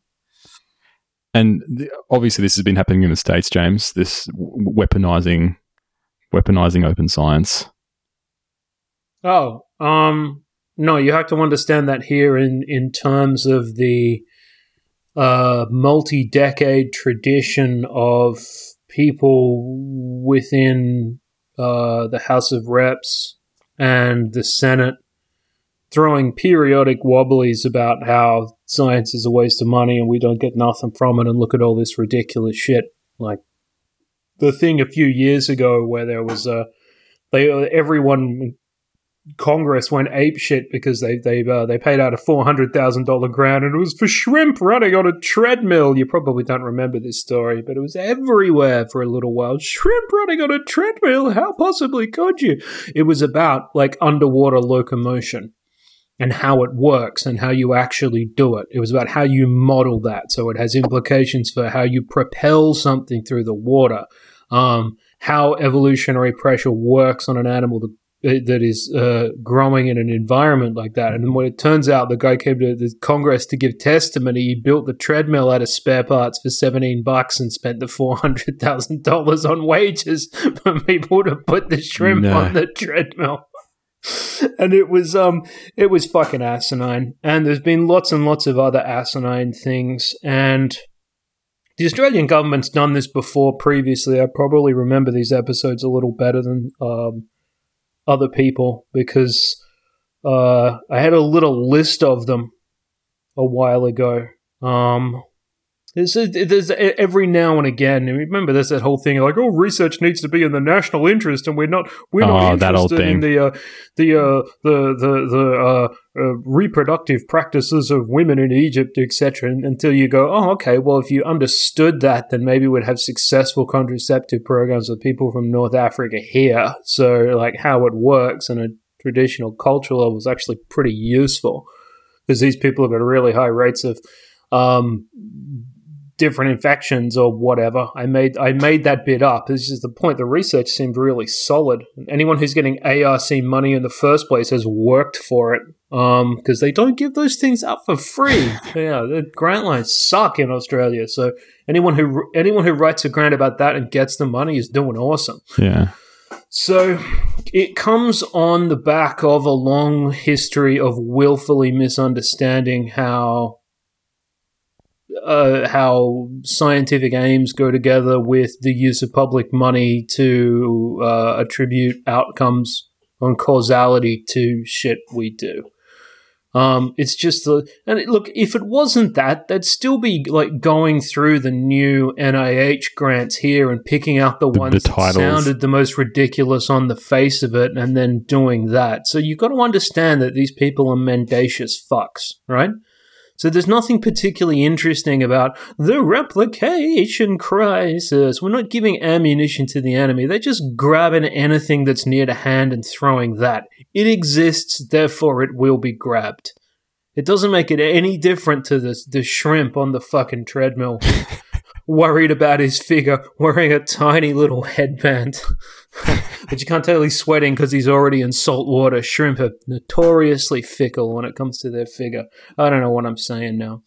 And the, obviously, this has been happening in the states, James. This weaponizing, weaponizing open science. Oh, um, no, you have to understand that here in, in terms of the uh, multi decade tradition of people within uh, the House of Reps and the Senate throwing periodic wobblies about how science is a waste of money and we don't get nothing from it and look at all this ridiculous shit. Like the thing a few years ago where there was a they everyone Congress went ape shit because they they uh, they paid out a four hundred thousand dollar grant and it was for shrimp running on a treadmill. You probably don't remember this story, but it was everywhere for a little while. Shrimp running on a treadmill? How possibly could you? It was about like underwater locomotion and how it works and how you actually do it. It was about how you model that, so it has implications for how you propel something through the water. Um, how evolutionary pressure works on an animal to that is uh, growing in an environment like that. And when it turns out the guy came to the Congress to give testimony, he built the treadmill out of spare parts for 17 bucks and spent the $400,000 on wages for people to put the shrimp no. on the treadmill. and it was um it was fucking asinine and there's been lots and lots of other asinine things and the Australian government's done this before previously. I probably remember these episodes a little better than um, other people because uh, I had a little list of them a while ago. Um, there's, there's every now and again. Remember, there's that whole thing like, oh, research needs to be in the national interest, and we're not we're not oh, interested in the uh, the, uh, the the the uh, uh, reproductive practices of women in Egypt, etc. Until you go, oh, okay, well, if you understood that, then maybe we'd have successful contraceptive programs with people from North Africa here. So, like, how it works on a traditional cultural level is actually pretty useful because these people have got really high rates of um, different infections or whatever. I made I made that bit up. This is the point. The research seemed really solid. Anyone who's getting ARC money in the first place has worked for it because um, they don't give those things up for free. yeah, the grant lines suck in Australia. So anyone who anyone who writes a grant about that and gets the money is doing awesome. Yeah. So it comes on the back of a long history of willfully misunderstanding how uh, how scientific aims go together with the use of public money to uh, attribute outcomes on causality to shit we do. Um, it's just the and it, look if it wasn't that, they'd still be like going through the new NIH grants here and picking out the, the ones the that sounded the most ridiculous on the face of it, and then doing that. So you've got to understand that these people are mendacious fucks, right? So there's nothing particularly interesting about the replication crisis. We're not giving ammunition to the enemy. They're just grabbing anything that's near to hand and throwing that. It exists, therefore it will be grabbed. It doesn't make it any different to the, the shrimp on the fucking treadmill. worried about his figure, wearing a tiny little headband. but you can't tell he's sweating because he's already in salt water. Shrimp are notoriously fickle when it comes to their figure. I don't know what I'm saying now.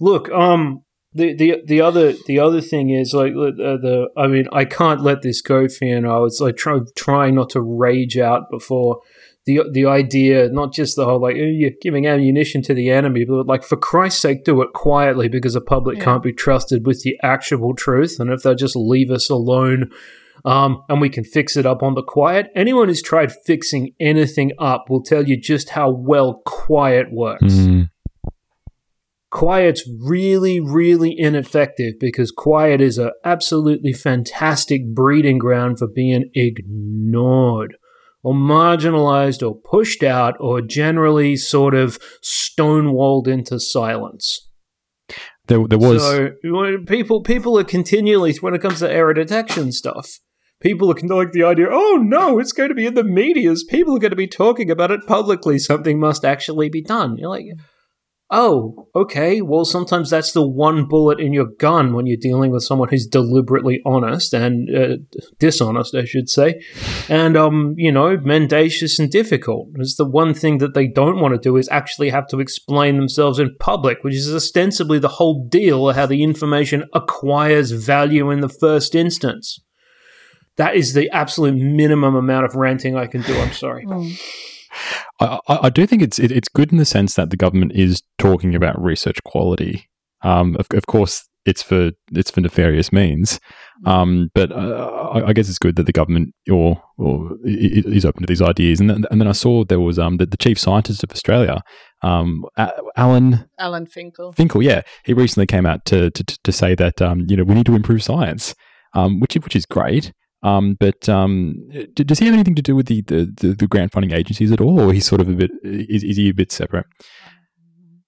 Look, um, the, the the other the other thing is like uh, the I mean I can't let this go, Fiona. I was like try, trying not to rage out before the the idea, not just the whole like oh, you're giving ammunition to the enemy, but like for Christ's sake, do it quietly because the public yeah. can't be trusted with the actual truth. And if they just leave us alone, um, and we can fix it up on the quiet, anyone who's tried fixing anything up will tell you just how well quiet works. Mm. Quiet's really, really ineffective because quiet is an absolutely fantastic breeding ground for being ignored or marginalized or pushed out or generally sort of stonewalled into silence. There, there was so people people are continually when it comes to error detection stuff. People are like the idea, oh no, it's going to be in the media's. People are going to be talking about it publicly. Something must actually be done. You're like, oh, okay, well, sometimes that's the one bullet in your gun when you're dealing with someone who's deliberately honest and uh, dishonest, I should say, and, um, you know, mendacious and difficult. It's the one thing that they don't want to do is actually have to explain themselves in public, which is ostensibly the whole deal of how the information acquires value in the first instance. That is the absolute minimum amount of ranting I can do. I'm sorry. Mm. I, I, do think it's it, it's good in the sense that the government is talking about research quality. Um, of, of course, it's for it's for nefarious means, mm. um, but uh, I, I, guess it's good that the government or or is open to these ideas. And then, and then I saw there was um, the, the chief scientist of Australia, um, Alan Alan Finkel. Finkel, yeah, he recently came out to to, to say that um, you know we need to improve science, um, which which is great. Um, but um, does he have anything to do with the, the, the, grant funding agencies at all, or he's sort of a bit is, is he a bit separate?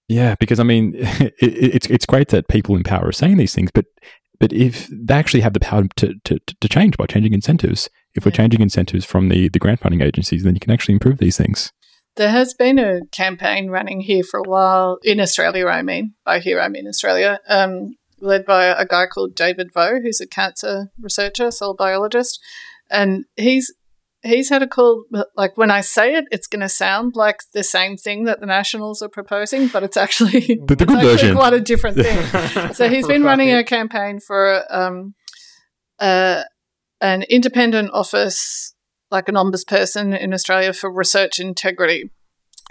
Yeah, because I mean, it, it's it's great that people in power are saying these things, but but if they actually have the power to, to, to change by changing incentives, if we're changing incentives from the, the grant funding agencies, then you can actually improve these things. There has been a campaign running here for a while in Australia. I mean, by here I mean Australia, um, led by a guy called David Vaux, who's a cancer researcher, cell biologist, and he's he's had a call. Like when I say it, it's going to sound like the same thing that the Nationals are proposing, but it's actually, the, the it's actually version. quite a different thing. so he's been running a campaign for um, uh, an independent office, like an ombudsperson in Australia for research integrity.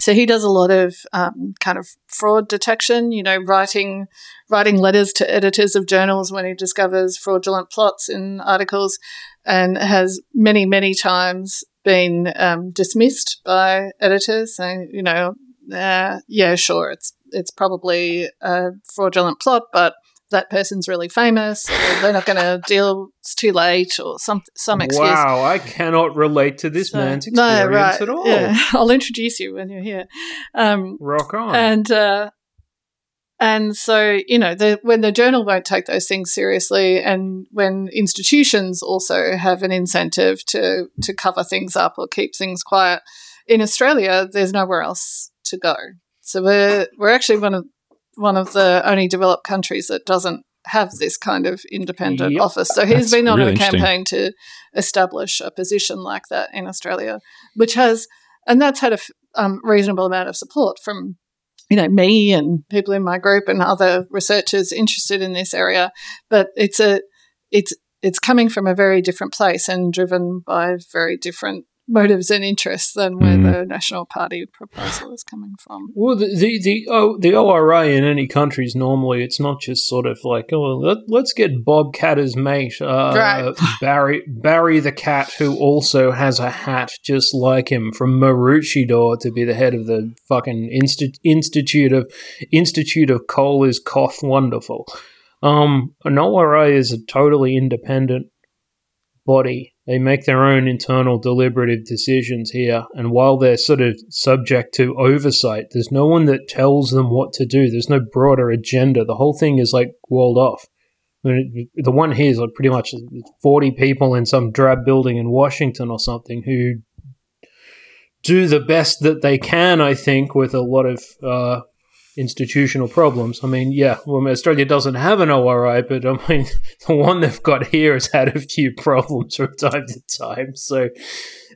So he does a lot of um, kind of fraud detection, you know, writing writing letters to editors of journals when he discovers fraudulent plots in articles, and has many many times been um, dismissed by editors, saying, you know, uh, yeah, sure, it's it's probably a fraudulent plot, but that person's really famous, or they're not going to deal. It's too late, or some some excuse. Wow, I cannot relate to this so, man's experience no, right, at all. Yeah. I'll introduce you when you're here. Um, Rock on. And uh, and so you know, the, when the journal won't take those things seriously, and when institutions also have an incentive to to cover things up or keep things quiet, in Australia, there's nowhere else to go. So we're we're actually one of one of the only developed countries that doesn't have this kind of independent yep. office. So he's That's been on really a campaign to establish a position like that in Australia, which has, and that's had a um, reasonable amount of support from you know me and people in my group and other researchers interested in this area but it's a it's it's coming from a very different place and driven by very different motives and interests than where mm. the National Party proposal is coming from. Well, the the the, oh, the ORI in any countries normally it's not just sort of like oh let, us get Bob Katter's mate uh, right. Barry Barry the cat who also has a hat just like him from Maroochydore to be the head of the fucking Insti- Institute of Institute of Coal is Cough Wonderful. Um, an ORI is a totally independent body. They make their own internal deliberative decisions here. And while they're sort of subject to oversight, there's no one that tells them what to do. There's no broader agenda. The whole thing is like walled off. I mean, the one here is like pretty much 40 people in some drab building in Washington or something who do the best that they can, I think, with a lot of uh, institutional problems. I mean, yeah, well, Australia doesn't have an ORI, but I mean, the one they've got here has had a few problems from time to time. So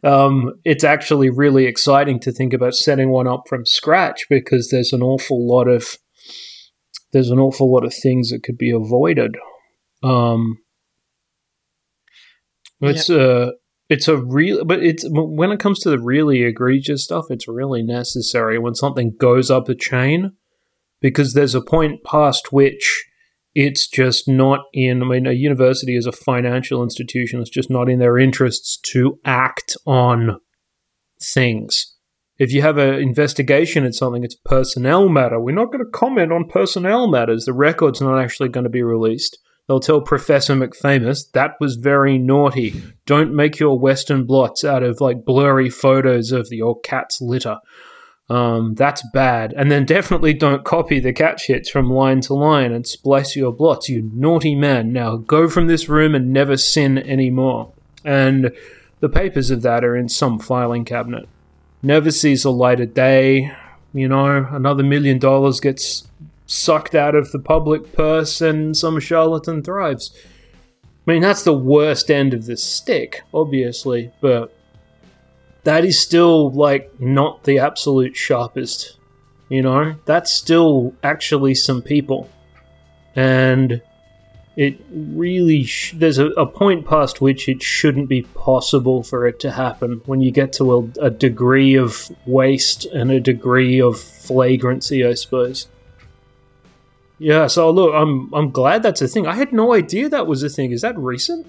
um, it's actually really exciting to think about setting one up from scratch because there's an awful lot of there's an awful lot of things that could be avoided. Um, it's a it's a real, but it's when it comes to the really egregious stuff, it's really necessary when something goes up a chain because there's a point past which it's just not in. I mean, a university is a financial institution. It's just not in their interests to act on things. If you have an investigation at something, it's personnel matter. We're not going to comment on personnel matters. The record's not actually going to be released. They'll tell Professor McFamous that was very naughty. Don't make your Western blots out of like blurry photos of your cat's litter. Um, that's bad. And then definitely don't copy the catch hits from line to line and splice your blots, you naughty man. Now go from this room and never sin anymore. And the papers of that are in some filing cabinet. Never sees a light of day. You know, another million dollars gets sucked out of the public purse and some charlatan thrives. I mean, that's the worst end of the stick, obviously, but that is still like not the absolute sharpest. You know, that's still actually some people, and it really sh- there's a, a, point past which it shouldn't be possible for it to happen when you get to a, a degree of waste and a degree of flagrancy, I suppose. Yeah, so look, I'm I'm glad that's a thing. I had no idea that was a thing. Is that recent?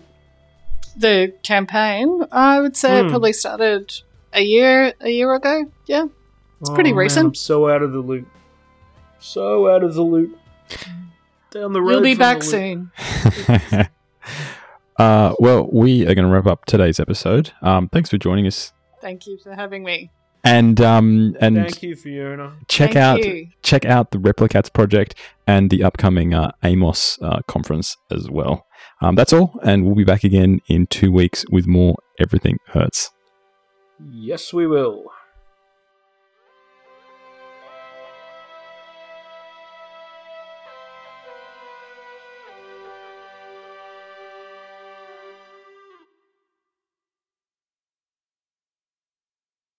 The campaign, I would say it hmm. probably started a year a year ago. Yeah, it's oh, pretty recent. I'm so out of the loop. So out of the loop. Down the road. You'll be back soon. uh, well, we are going to wrap up today's episode. Um, thanks for joining us. Thank you for having me. And um and thank you, Fiona. Check thank out you. check out the Replicats project and the upcoming uh, AIMOS uh, conference as well. Um, that's all, and we'll be back again in two weeks with more Everything Hurts. Yes, we will.